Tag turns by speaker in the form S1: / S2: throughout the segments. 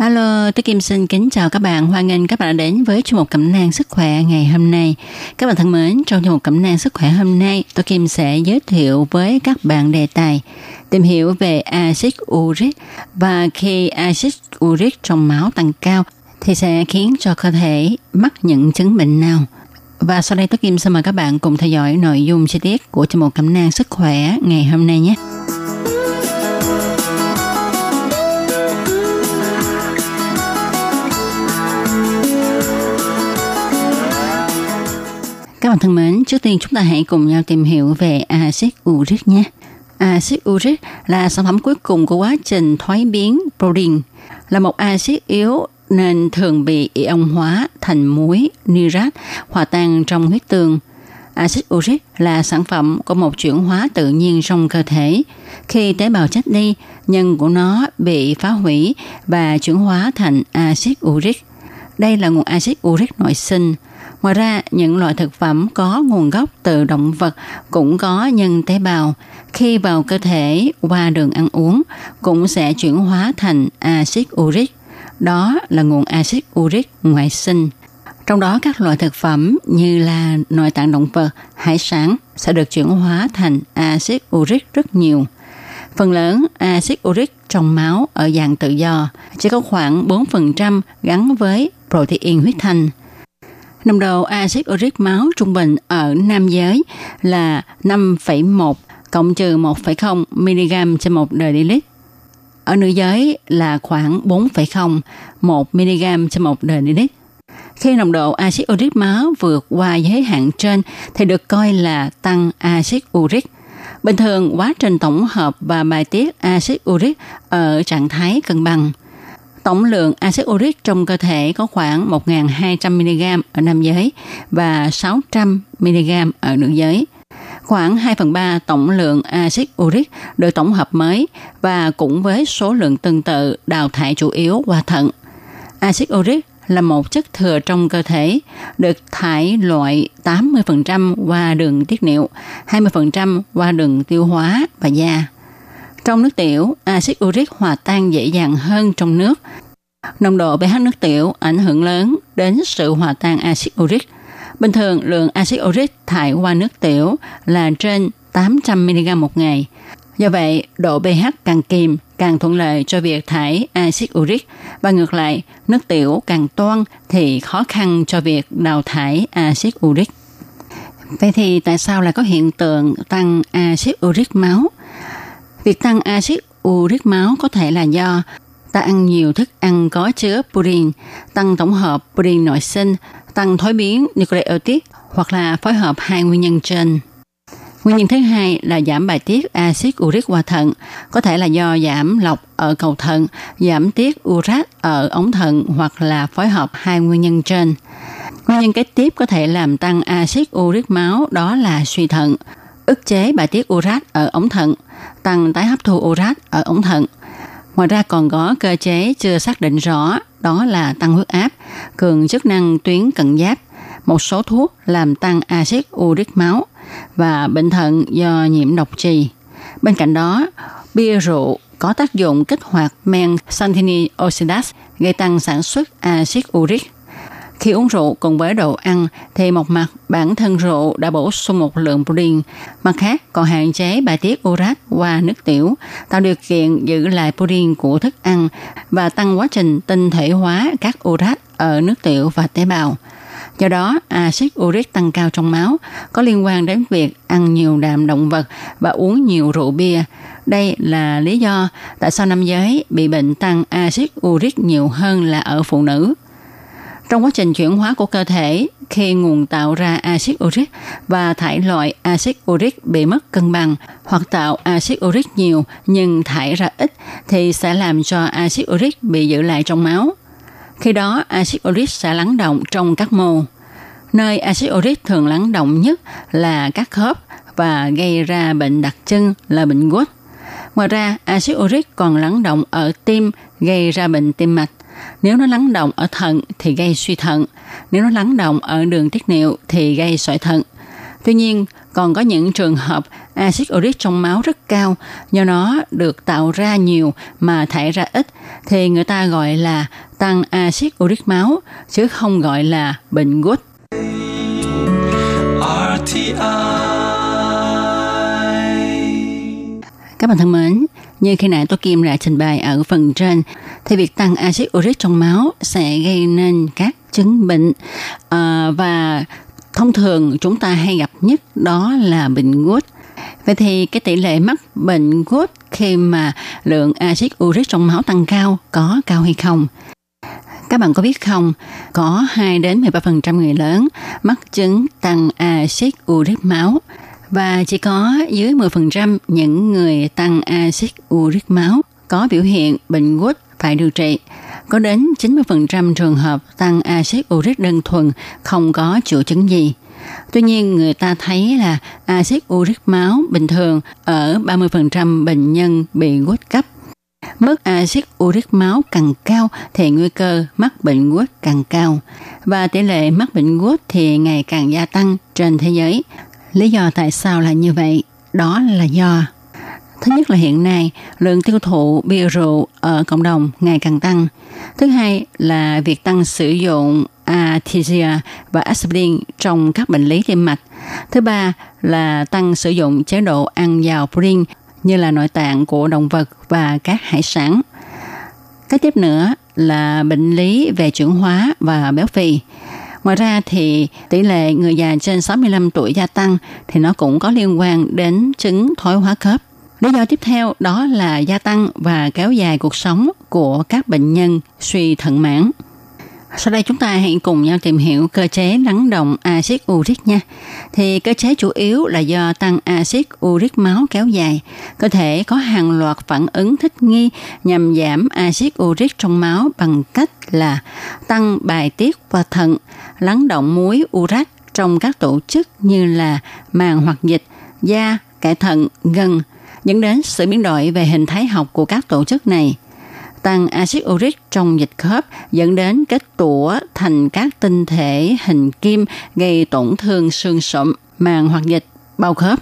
S1: Alo, tôi Kim xin kính chào các bạn. Hoan nghênh các bạn đã đến với chương mục cẩm nang sức khỏe ngày hôm nay. Các bạn thân mến, trong chương mục cẩm nang sức khỏe hôm nay, tôi Kim sẽ giới thiệu với các bạn đề tài tìm hiểu về axit uric và khi axit uric trong máu tăng cao thì sẽ khiến cho cơ thể mắc những chứng bệnh nào. Và sau đây tôi Kim xin mời các bạn cùng theo dõi nội dung chi tiết của chương mục cẩm nang sức khỏe ngày hôm nay nhé. Các bạn thân mến, trước tiên chúng ta hãy cùng nhau tìm hiểu về axit uric nhé. Axit uric là sản phẩm cuối cùng của quá trình thoái biến protein, là một axit yếu nên thường bị ion hóa thành muối nitrat hòa tan trong huyết tương. Axit uric là sản phẩm của một chuyển hóa tự nhiên trong cơ thể. Khi tế bào chết đi, nhân của nó bị phá hủy và chuyển hóa thành axit uric. Đây là nguồn axit uric nội sinh. Ngoài ra, những loại thực phẩm có nguồn gốc từ động vật cũng có nhân tế bào. Khi vào cơ thể qua đường ăn uống, cũng sẽ chuyển hóa thành axit uric. Đó là nguồn axit uric ngoại sinh. Trong đó các loại thực phẩm như là nội tạng động vật, hải sản sẽ được chuyển hóa thành axit uric rất nhiều. Phần lớn axit uric trong máu ở dạng tự do chỉ có khoảng 4% gắn với protein huyết thanh. Nồng độ axit uric máu trung bình ở nam giới là 5,1 cộng trừ 1,0 mg trên 1 dl. Ở nữ giới là khoảng 4,0 1 mg trên 1 dl. Khi nồng độ axit uric máu vượt qua giới hạn trên thì được coi là tăng axit uric. Bình thường, quá trình tổng hợp và bài tiết axit uric ở trạng thái cân bằng. Tổng lượng axit uric trong cơ thể có khoảng 1.200mg ở nam giới và 600mg ở nữ giới. Khoảng 2 phần 3 tổng lượng axit uric được tổng hợp mới và cũng với số lượng tương tự đào thải chủ yếu qua thận. Axit uric là một chất thừa trong cơ thể, được thải loại 80% qua đường tiết niệu, 20% qua đường tiêu hóa và da. Trong nước tiểu, axit uric hòa tan dễ dàng hơn trong nước. Nồng độ pH nước tiểu ảnh hưởng lớn đến sự hòa tan axit uric. Bình thường, lượng axit uric thải qua nước tiểu là trên 800mg một ngày. Do vậy, độ pH càng kiềm càng thuận lợi cho việc thải axit uric và ngược lại, nước tiểu càng toan thì khó khăn cho việc đào thải axit uric. Vậy thì tại sao lại có hiện tượng tăng axit uric máu? Việc tăng axit uric máu có thể là do ta ăn nhiều thức ăn có chứa purin, tăng tổng hợp purin nội sinh, tăng thối biến nucleotide hoặc là phối hợp hai nguyên nhân trên. Nguyên nhân thứ hai là giảm bài tiết axit uric qua thận, có thể là do giảm lọc ở cầu thận, giảm tiết urat ở ống thận hoặc là phối hợp hai nguyên nhân trên. Nguyên nhân kế tiếp có thể làm tăng axit uric máu đó là suy thận, ức chế bài tiết urat ở ống thận, tăng tái hấp thu urat ở ống thận. Ngoài ra còn có cơ chế chưa xác định rõ, đó là tăng huyết áp, cường chức năng tuyến cận giáp, một số thuốc làm tăng axit uric máu và bệnh thận do nhiễm độc trì. Bên cạnh đó, bia rượu có tác dụng kích hoạt men xanthini oxidase gây tăng sản xuất axit uric. Khi uống rượu cùng với đồ ăn thì một mặt bản thân rượu đã bổ sung một lượng protein, mặt khác còn hạn chế bài tiết urat qua nước tiểu, tạo điều kiện giữ lại protein của thức ăn và tăng quá trình tinh thể hóa các urat ở nước tiểu và tế bào. Do đó, axit uric tăng cao trong máu có liên quan đến việc ăn nhiều đạm động vật và uống nhiều rượu bia, Đây là lý do tại sao nam giới bị bệnh tăng axit uric nhiều hơn là ở phụ nữ. Trong quá trình chuyển hóa của cơ thể, khi nguồn tạo ra axit uric và thải loại axit uric bị mất cân bằng hoặc tạo axit uric nhiều nhưng thải ra ít thì sẽ làm cho axit uric bị giữ lại trong máu. Khi đó, axit uric sẽ lắng động trong các mô. Nơi axit uric thường lắng động nhất là các khớp và gây ra bệnh đặc trưng là bệnh gút. Ngoài ra, axit uric còn lắng động ở tim gây ra bệnh tim mạch. Nếu nó lắng động ở thận thì gây suy thận. Nếu nó lắng động ở đường tiết niệu thì gây sỏi thận. Tuy nhiên, còn có những trường hợp axit uric trong máu rất cao do nó được tạo ra nhiều mà thải ra ít thì người ta gọi là tăng axit uric máu chứ không gọi là bệnh gút. Các bạn thân mến, như khi nãy tôi Kim đã trình bày ở phần trên, thì việc tăng axit uric trong máu sẽ gây nên các chứng bệnh à, và thông thường chúng ta hay gặp nhất đó là bệnh gút. Vậy thì cái tỷ lệ mắc bệnh gút khi mà lượng axit uric trong máu tăng cao có cao hay không? Các bạn có biết không, có 2 đến 13% người lớn mắc chứng tăng axit uric máu và chỉ có dưới 10% những người tăng axit uric máu có biểu hiện bệnh gút phải điều trị. Có đến 90% trường hợp tăng axit uric đơn thuần không có triệu chứng gì. Tuy nhiên, người ta thấy là axit uric máu bình thường ở 30% bệnh nhân bị gút cấp. Mức axit uric máu càng cao thì nguy cơ mắc bệnh gút càng cao và tỷ lệ mắc bệnh gút thì ngày càng gia tăng trên thế giới. Lý do tại sao là như vậy? Đó là do, Thứ nhất là hiện nay, lượng tiêu thụ bia rượu ở cộng đồng ngày càng tăng. Thứ hai là việc tăng sử dụng artesia và aspirin trong các bệnh lý tim mạch. Thứ ba là tăng sử dụng chế độ ăn giàu protein như là nội tạng của động vật và các hải sản. Cái tiếp nữa là bệnh lý về chuyển hóa và béo phì. Ngoài ra thì tỷ lệ người già trên 65 tuổi gia tăng thì nó cũng có liên quan đến chứng thoái hóa khớp. Lý do tiếp theo đó là gia tăng và kéo dài cuộc sống của các bệnh nhân suy thận mãn. Sau đây chúng ta hãy cùng nhau tìm hiểu cơ chế lắng động axit uric nha. Thì cơ chế chủ yếu là do tăng axit uric máu kéo dài. Cơ thể có hàng loạt phản ứng thích nghi nhằm giảm axit uric trong máu bằng cách là tăng bài tiết và thận, lắng động muối uric trong các tổ chức như là màng hoặc dịch, da, cải thận, gân, dẫn đến sự biến đổi về hình thái học của các tổ chức này – tăng axit uric trong dịch khớp dẫn đến kết tủa thành các tinh thể hình kim gây tổn thương xương sụn, màng hoặc dịch, bao khớp.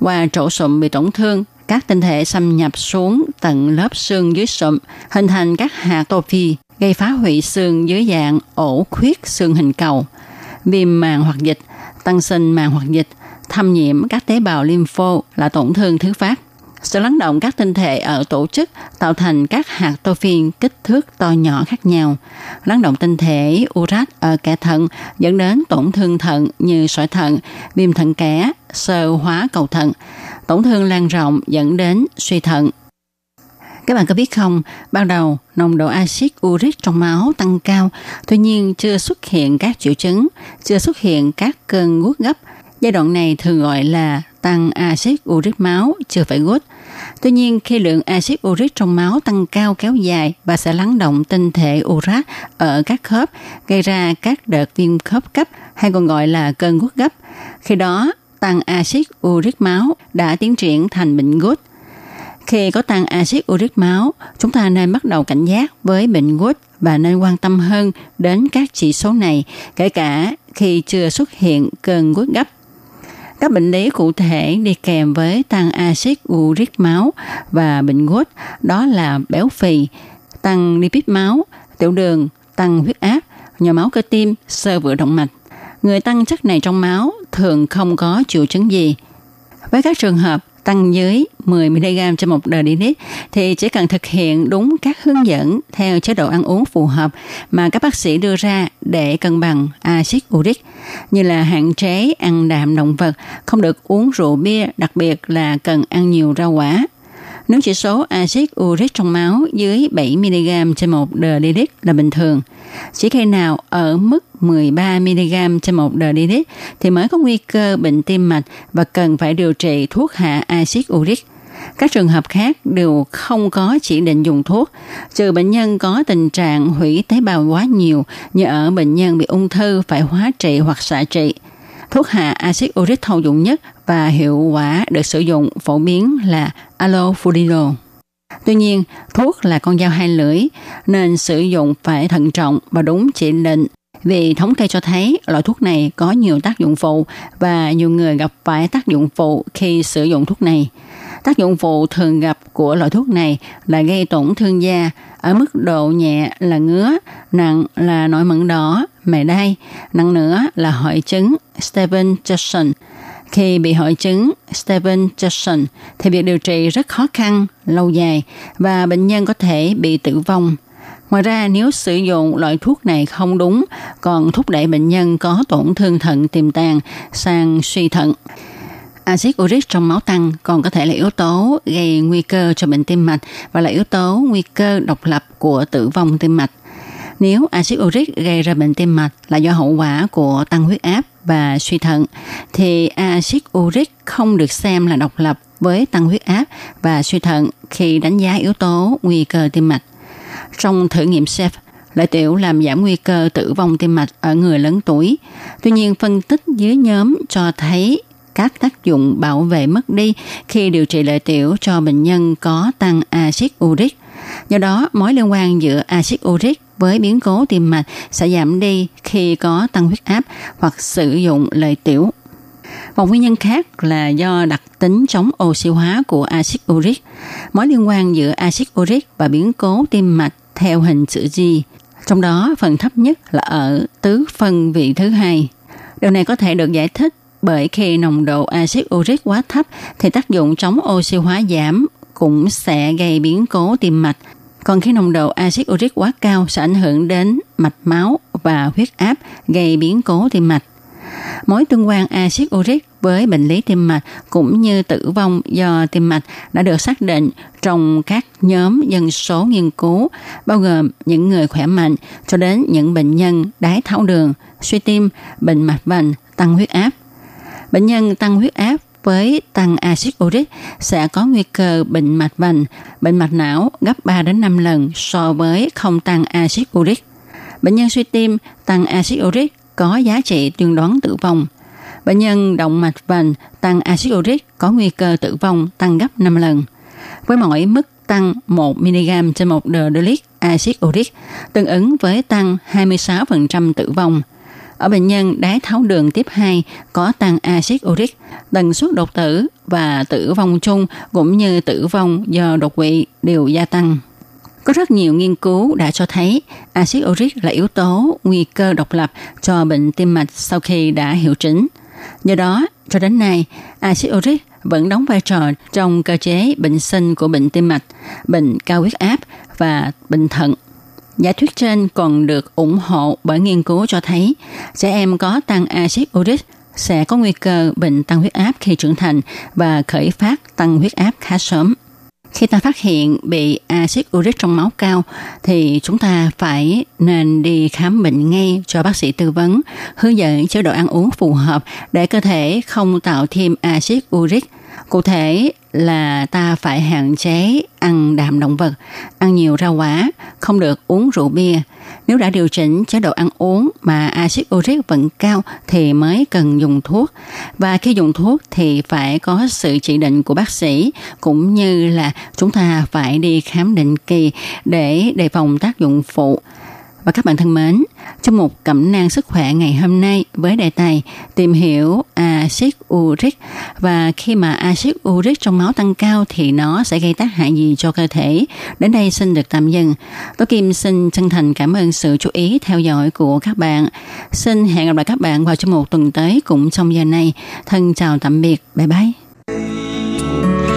S1: Qua chỗ sụn bị tổn thương, các tinh thể xâm nhập xuống tận lớp xương dưới sụn, hình thành các hạt tô phi, gây phá hủy xương dưới dạng ổ khuyết xương hình cầu, viêm màng hoặc dịch, tăng sinh màng hoặc dịch, thâm nhiễm các tế bào lympho là tổn thương thứ phát sự lắng động các tinh thể ở tổ chức tạo thành các hạt tô phiên kích thước to nhỏ khác nhau. Lắng động tinh thể urat ở kẻ thận dẫn đến tổn thương thận như sỏi thận, viêm thận kẽ, sơ hóa cầu thận. Tổn thương lan rộng dẫn đến suy thận. Các bạn có biết không, ban đầu nồng độ axit uric trong máu tăng cao, tuy nhiên chưa xuất hiện các triệu chứng, chưa xuất hiện các cơn gút gấp. Giai đoạn này thường gọi là tăng axit uric máu chưa phải gút. Tuy nhiên, khi lượng axit uric trong máu tăng cao kéo dài và sẽ lắng động tinh thể urat ở các khớp, gây ra các đợt viêm khớp cấp hay còn gọi là cơn gút gấp. Khi đó, tăng axit uric máu đã tiến triển thành bệnh gút. Khi có tăng axit uric máu, chúng ta nên bắt đầu cảnh giác với bệnh gút và nên quan tâm hơn đến các chỉ số này, kể cả khi chưa xuất hiện cơn gút gấp. Các bệnh lý cụ thể đi kèm với tăng axit uric máu và bệnh gút đó là béo phì, tăng lipid máu, tiểu đường, tăng huyết áp, nhồi máu cơ tim, sơ vữa động mạch. Người tăng chất này trong máu thường không có triệu chứng gì. Với các trường hợp tăng dưới 10mg trên một dl thì chỉ cần thực hiện đúng các hướng dẫn theo chế độ ăn uống phù hợp mà các bác sĩ đưa ra để cân bằng axit uric như là hạn chế ăn đạm động vật, không được uống rượu bia, đặc biệt là cần ăn nhiều rau quả. Nếu chỉ số axit uric trong máu dưới 7mg trên 1 dl là bình thường, chỉ khi nào ở mức 13mg trên 1 dl thì mới có nguy cơ bệnh tim mạch và cần phải điều trị thuốc hạ axit uric. Các trường hợp khác đều không có chỉ định dùng thuốc, trừ bệnh nhân có tình trạng hủy tế bào quá nhiều như ở bệnh nhân bị ung thư phải hóa trị hoặc xạ trị. Thuốc hạ axit uric thông dụng nhất và hiệu quả được sử dụng phổ biến là allopurinol. Tuy nhiên, thuốc là con dao hai lưỡi nên sử dụng phải thận trọng và đúng chỉ định vì thống kê cho thấy loại thuốc này có nhiều tác dụng phụ và nhiều người gặp phải tác dụng phụ khi sử dụng thuốc này. Tác dụng phụ thường gặp của loại thuốc này là gây tổn thương da, ở mức độ nhẹ là ngứa, nặng là nổi mẩn đỏ, mẹ đây nặng nữa là hội chứng Stephen Jackson. Khi bị hội chứng Stephen Jackson thì việc điều trị rất khó khăn, lâu dài và bệnh nhân có thể bị tử vong. Ngoài ra, nếu sử dụng loại thuốc này không đúng, còn thúc đẩy bệnh nhân có tổn thương thận tiềm tàng sang suy thận. Axit uric trong máu tăng còn có thể là yếu tố gây nguy cơ cho bệnh tim mạch và là yếu tố nguy cơ độc lập của tử vong tim mạch. Nếu axit uric gây ra bệnh tim mạch là do hậu quả của tăng huyết áp và suy thận, thì axit uric không được xem là độc lập với tăng huyết áp và suy thận khi đánh giá yếu tố nguy cơ tim mạch. Trong thử nghiệm SEF, lợi tiểu làm giảm nguy cơ tử vong tim mạch ở người lớn tuổi. Tuy nhiên, phân tích dưới nhóm cho thấy các tác dụng bảo vệ mất đi khi điều trị lợi tiểu cho bệnh nhân có tăng axit uric. Do đó, mối liên quan giữa axit uric với biến cố tim mạch sẽ giảm đi khi có tăng huyết áp hoặc sử dụng lợi tiểu. Một nguyên nhân khác là do đặc tính chống oxy hóa của axit uric. Mối liên quan giữa axit uric và biến cố tim mạch theo hình chữ G. Trong đó, phần thấp nhất là ở tứ phân vị thứ hai. Điều này có thể được giải thích bởi khi nồng độ axit uric quá thấp thì tác dụng chống oxy hóa giảm cũng sẽ gây biến cố tim mạch. Còn khi nồng độ axit uric quá cao sẽ ảnh hưởng đến mạch máu và huyết áp gây biến cố tim mạch. Mối tương quan axit uric với bệnh lý tim mạch cũng như tử vong do tim mạch đã được xác định trong các nhóm dân số nghiên cứu, bao gồm những người khỏe mạnh cho đến những bệnh nhân đái tháo đường, suy tim, bệnh mạch vành, tăng huyết áp. Bệnh nhân tăng huyết áp với tăng axit uric sẽ có nguy cơ bệnh mạch vành, bệnh mạch não gấp 3 đến 5 lần so với không tăng axit uric. Bệnh nhân suy tim tăng axit uric có giá trị tương đoán tử vong. Bệnh nhân động mạch vành tăng axit uric có nguy cơ tử vong tăng gấp 5 lần. Với mỗi mức tăng 1mg trên 1 ml axit uric, tương ứng với tăng 26% tử vong. Ở bệnh nhân đái tháo đường tiếp 2 có tăng axit uric, tần suất đột tử và tử vong chung cũng như tử vong do đột quỵ đều gia tăng. Có rất nhiều nghiên cứu đã cho thấy axit uric là yếu tố nguy cơ độc lập cho bệnh tim mạch sau khi đã hiệu chỉnh. Do đó, cho đến nay, axit uric vẫn đóng vai trò trong cơ chế bệnh sinh của bệnh tim mạch, bệnh cao huyết áp và bệnh thận. Giả thuyết trên còn được ủng hộ bởi nghiên cứu cho thấy trẻ em có tăng axit uric sẽ có nguy cơ bệnh tăng huyết áp khi trưởng thành và khởi phát tăng huyết áp khá sớm. Khi ta phát hiện bị axit uric trong máu cao thì chúng ta phải nên đi khám bệnh ngay cho bác sĩ tư vấn, hướng dẫn chế độ ăn uống phù hợp để cơ thể không tạo thêm axit uric. Cụ thể là ta phải hạn chế ăn đạm động vật, ăn nhiều rau quả, không được uống rượu bia. Nếu đã điều chỉnh chế độ ăn uống mà axit uric vẫn cao thì mới cần dùng thuốc. Và khi dùng thuốc thì phải có sự chỉ định của bác sĩ cũng như là chúng ta phải đi khám định kỳ để đề phòng tác dụng phụ. Và các bạn thân mến, trong một cẩm nang sức khỏe ngày hôm nay với đề tài tìm hiểu axit uric và khi mà axit uric trong máu tăng cao thì nó sẽ gây tác hại gì cho cơ thể. Đến đây xin được tạm dừng. Tôi Kim xin chân thành cảm ơn sự chú ý theo dõi của các bạn. Xin hẹn gặp lại các bạn vào trong một tuần tới cũng trong giờ này. Thân chào tạm biệt. Bye bye.